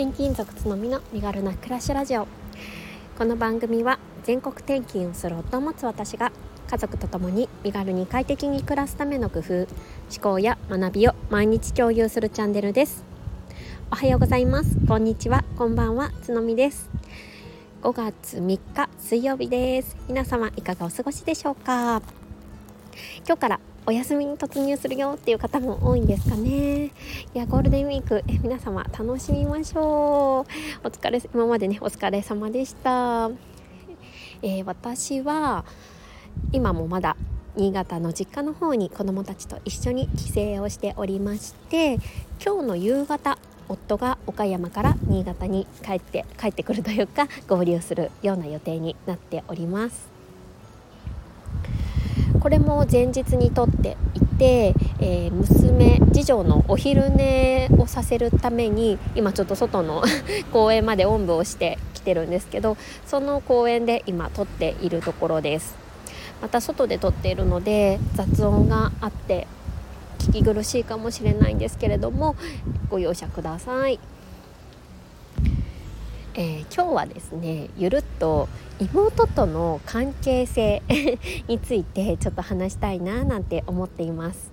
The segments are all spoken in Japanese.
転勤族つのみの身軽な暮らしラジオ。この番組は全国転勤をする夫を持つ私が家族と共に身軽に快適に暮らすための工夫思考や学びを毎日共有するチャンネルです。おはようございます。こんにちは。こんばんは。つのみです。5月3日水曜日です。皆様いかがお過ごしでしょうか？今日からお休みに突入するよっていう方も多いんですかね。いやゴールデンウィークえ皆様楽しみましょう。お疲れ今までねお疲れ様でした、えー、私は今もまだ新潟の実家の方に子どもたちと一緒に帰省をしておりまして今日の夕方夫が岡山から新潟に帰って帰ってくるというか合流するような予定になっております。これも前日にとっていて、えー、娘次女のお昼寝をさせるために今ちょっと外の 公園までおんぶをしてきてるんですけどその公園で今撮っているところですまた外で撮っているので雑音があって聞き苦しいかもしれないんですけれどもご容赦ください。えー、今日はですねゆるっと妹との関係性 についてちょっと話したいななんて思っています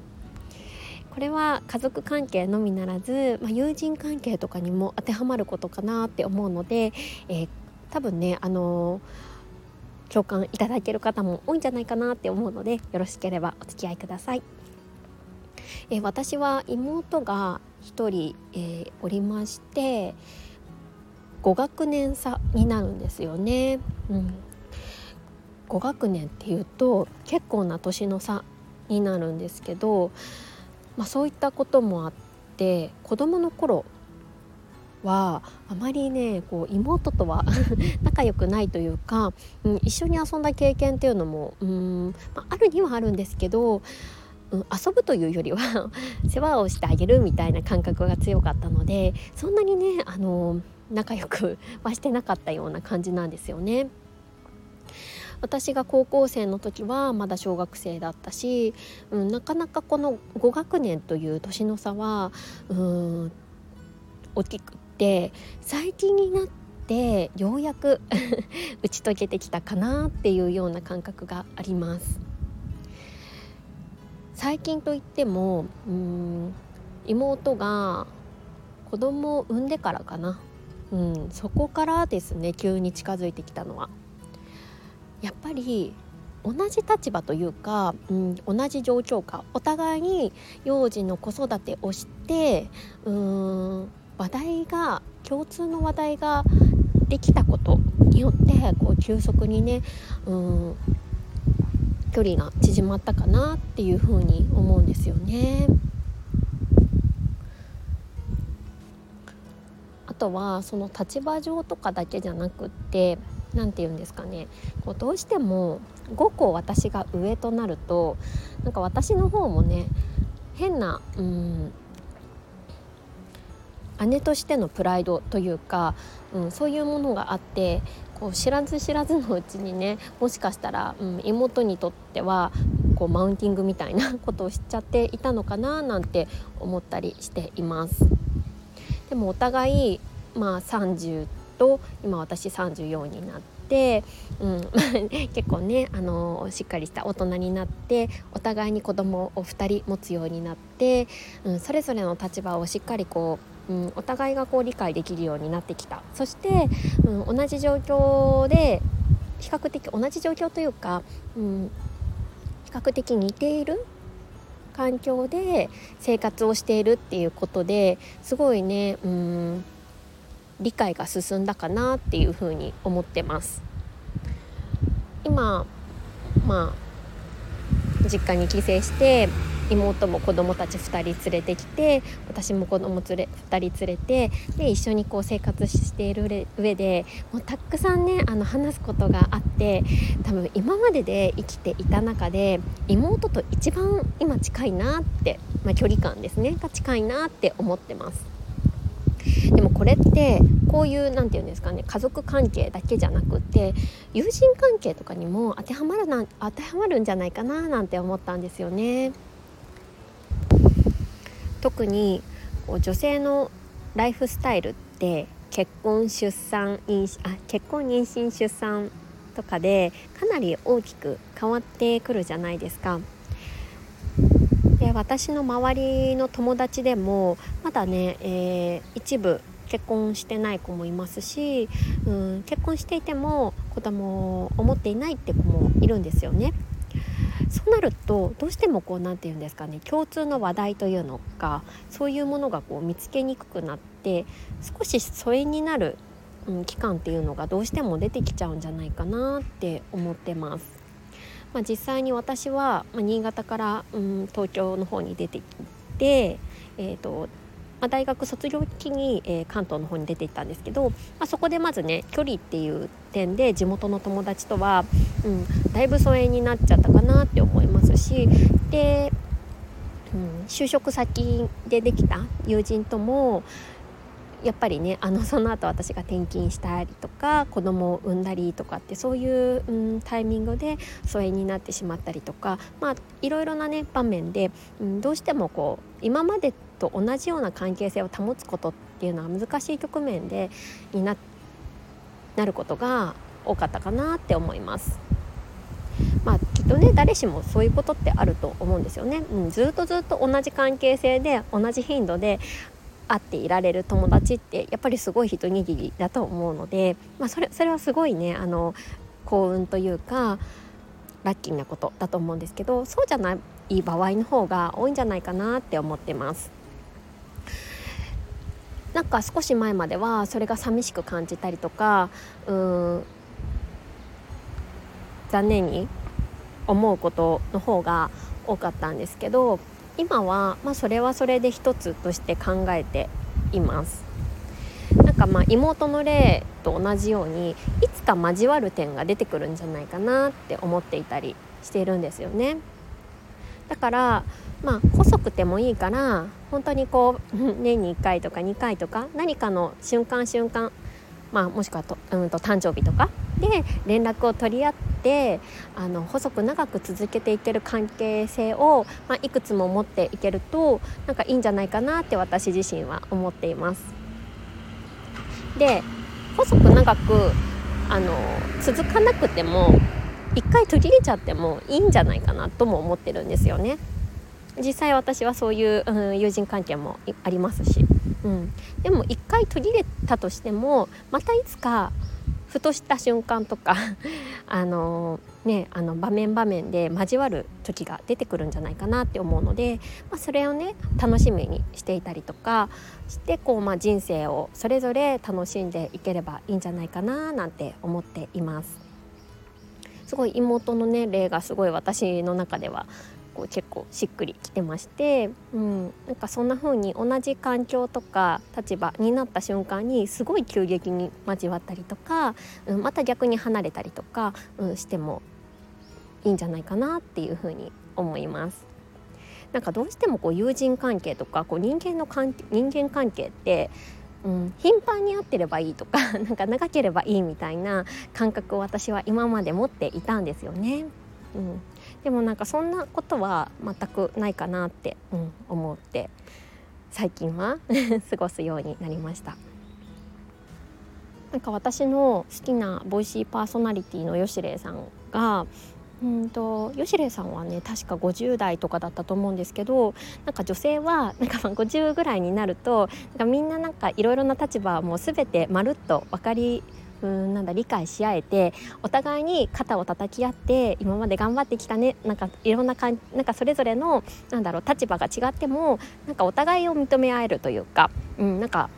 これは家族関係のみならず、まあ、友人関係とかにも当てはまることかなって思うので、えー、多分ねあのー、共感いただける方も多いんじゃないかなって思うのでよろしければお付き合いください。えー、私は妹が1人、えー、おりまして5学年差になるんですよね。うん、5学年っていうと結構な年の差になるんですけど、まあ、そういったこともあって子どもの頃はあまりねこう妹とは 仲良くないというか、うん、一緒に遊んだ経験っていうのもうん、まあ、あるにはあるんですけど、うん、遊ぶというよりは 世話をしてあげるみたいな感覚が強かったのでそんなにねあの仲良く はしてなかったような感じなんですよね。私が高校生の時はまだ小学生だったし、うん、なかなかこの5学年という年の差はうん大きくって最近になってようやく 打ち解けてきたかなっていうような感覚があります。最近といってもうん妹が子供を産んでからかなうん、そこからですね急に近づいてきたのはやっぱり同じ立場というか、うん、同じ状況下お互いに幼児の子育てをしてうーん話題が共通の話題ができたことによってこう急速にねうん距離が縮まったかなっていうふうに思うんですよね。とはその立場上とかだけじゃなくって何て言うんですかねこうどうしても5個私が上となるとなんか私の方もね変なうん姉としてのプライドというか、うん、そういうものがあってこう知らず知らずのうちにねもしかしたら、うん、妹にとってはこうマウンティングみたいなことをしちゃっていたのかななんて思ったりしています。でもお互いまあ30と今私34になって、うん、結構ねあのしっかりした大人になってお互いに子供を2人持つようになって、うん、それぞれの立場をしっかりこう、うん、お互いがこう理解できるようになってきた。そして、うん、同じ状況で比較的同じ状況というか、うん、比較的似ている環境で生活をしているっていうことですごいねうん理解が進んだかなっていうふうに思ってます。今まあ実家に帰省して妹も子供たち2人連れてきて私も子供連れ2人連れてで一緒にこう生活している上でもうたくさんねあの話すことがあって多分今までで生きていた中で妹と一番今近いなって、まあ、距離感ですねが近いなって思ってます。でもこれってこういう何て言うんですかね家族関係だけじゃなくって友人関係とかにも当てはまるな当てはまるんじゃないかななんて思ったんですよね。特にこう女性のライフスタイルって結婚出産妊娠あ結婚妊娠出産とかでかなり大きく変わってくるじゃないですか。で私の周りの友達でもまだね、えー、一部結婚してない子もいますし、うん、結婚していても子供を思っていないって子もいるんですよね。そうなるとどうしてもこう何て言うんですかね共通の話題というのかそういうものがこう見つけにくくなって少し疎遠になる、うん、期間っていうのがどうしても出てきちゃうんじゃないかなって思ってます。まあ、実際に私は、まあ、新潟から、うん、東京の方に出てきて、えーとまあ、大学卒業期に、えー、関東の方に出て行ったんですけど、まあ、そこでまずね距離っていう点で地元の友達とは、うん、だいぶ疎遠になっちゃったかなって思いますしで、うん、就職先でできた友人ともやっぱりねあのその後私が転勤したりとか子供を産んだりとかってそういう、うん、タイミングで疎遠になってしまったりとかまあいろいろなね場面で、うん、どうしてもこう今までと同じような関係性を保つことっていうのは難しい局面でにななることが多かったかなって思います。まあ、きっとね誰しもそういうことってあると思うんですよね、うん、ずっとずっと同じ関係性で同じ頻度で会っていられる友達ってやっぱりすごい一握りだと思うので、まあ、それそれはすごいねあの幸運というかラッキーなことだと思うんですけどそうじゃない場合の方が多いんじゃないかなって思ってます。なんか少し前まではそれが寂しく感じたりとかうん残念に思うことの方が多かったんですけど今は、まあ、それはそれで一つとして考えています。なんかまあ妹の例と同じようにいつか交わる点が出てくるんじゃないかなって思っていたりしているんですよね。だからまあ細くてもいいから本当にこう 年に1回とか2回とか何かの瞬間瞬間まあ、もしくはと,、うんと誕生日とかで連絡を取り合ってあの細く長く続けていける関係性を、まあ、いくつも持っていけるとなんかいいんじゃないかなって私自身は思っています。で細く長くあの続かなくても一回途切れちゃってもいいんじゃないかなとも思ってるんですよね。実際私はそういう、うん、友人関係もありますし、うん、でも一回途切れたとしてもまたいつかふとした瞬間とか あのねあの場面場面で交わる時が出てくるんじゃないかなって思うので、まあ、それをね楽しみにしていたりとかしてこう、まあ、人生をそれぞれ楽しんでいければいいんじゃないかななんて思っています。すごい妹のね例がすごい私の中ではこう結構しっくりきてまして、うん、なんかそんな風に同じ環境とか立場になった瞬間にすごい急激に交わったりとか、うん、また逆に離れたりとか、うん、してもいいんじゃないかなっていう風に思います。なんかどうしてもこう友人関係とかこう人間の関係人間関係ってうん、頻繁に会ってればいいとか なんか長ければいいみたいな感覚を私は今まで持っていたんですよね。うん、でもなんかそんなことは全くないかなって、うん、思って最近は 過ごすようになりました。なんか私の好きなボイシーパーソナリティの吉礼さんがうんと吉礼さんはね確か50代とかだったと思うんですけどなんか女性はなんか50ぐらいになるとなんかみんななんかいろいろな立場もう全てまるっと分かりうんなんだ理解し合えてお互いに肩を叩き合って今まで頑張ってきたねなんかいろんなかんなんかそれぞれのなんだろう立場が違ってもなんかお互いを認め合えるというか、うん、なんか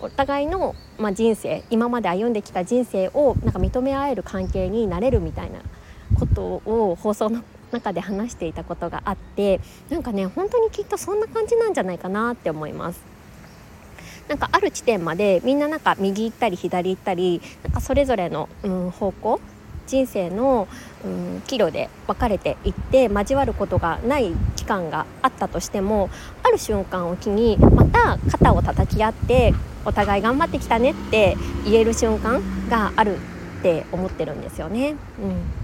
お互いの、まあ、人生今まで歩んできた人生をなんか認め合える関係になれるみたいなことを放送の中で話していたことがあってなんかね本当にきっとそんな感じなんじゃないかなって思います。なんかある地点までみんななんか右行ったり左行ったりなんかそれぞれの、うん、方向人生の、うん、岐路で分かれていって交わることがない期間があったとしてもある瞬間を機にまた肩を叩き合ってお互い頑張ってきたねって言える瞬間があるって思ってるんですよね。うん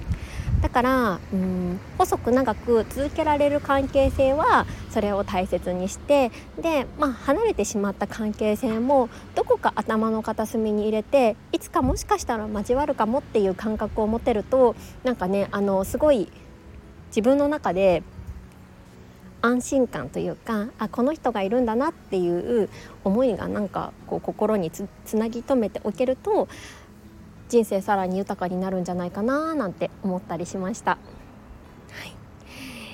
だからうん細く長く続けられる関係性はそれを大切にしてで、まあ、離れてしまった関係性もどこか頭の片隅に入れていつかもしかしたら交わるかもっていう感覚を持てるとなんかねあのすごい自分の中で安心感というかあこの人がいるんだなっていう思いがなんかこう心につなぎ止めておけると人生さらに豊かになるんじゃないかななんて思ったりしました。はい。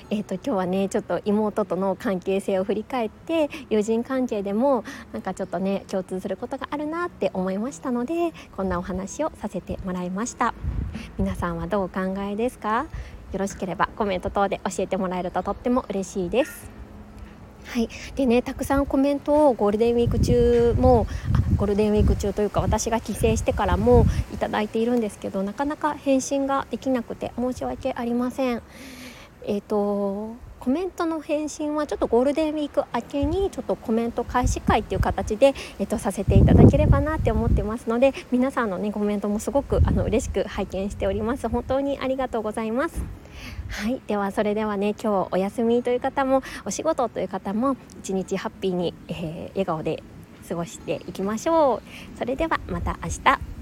えーと、今日はねちょっと妹との関係性を振り返って友人関係でもなんかちょっとね共通することがあるなって思いましたのでこんなお話をさせてもらいました。皆さんはどうお考えですか？よろしければコメント等で教えてもらえるととっても嬉しいです。はい、でねたくさんコメントをゴールデンウィーク中もあゴールデンウィーク中というか私が帰省してからもいただいているんですけどなかなか返信ができなくて申し訳ありません。えーとコメントの返信はちょっとゴールデンウィーク明けにちょっとコメント開始会っていう形で、えっと、させていただければなって思ってますので皆さんのねコメントもすごくあの嬉しく拝見しております。本当にありがとうございます。はい。ではそれではね今日お休みという方もお仕事という方も一日ハッピーに、えー、笑顔で過ごしていきましょう。それではまた明日。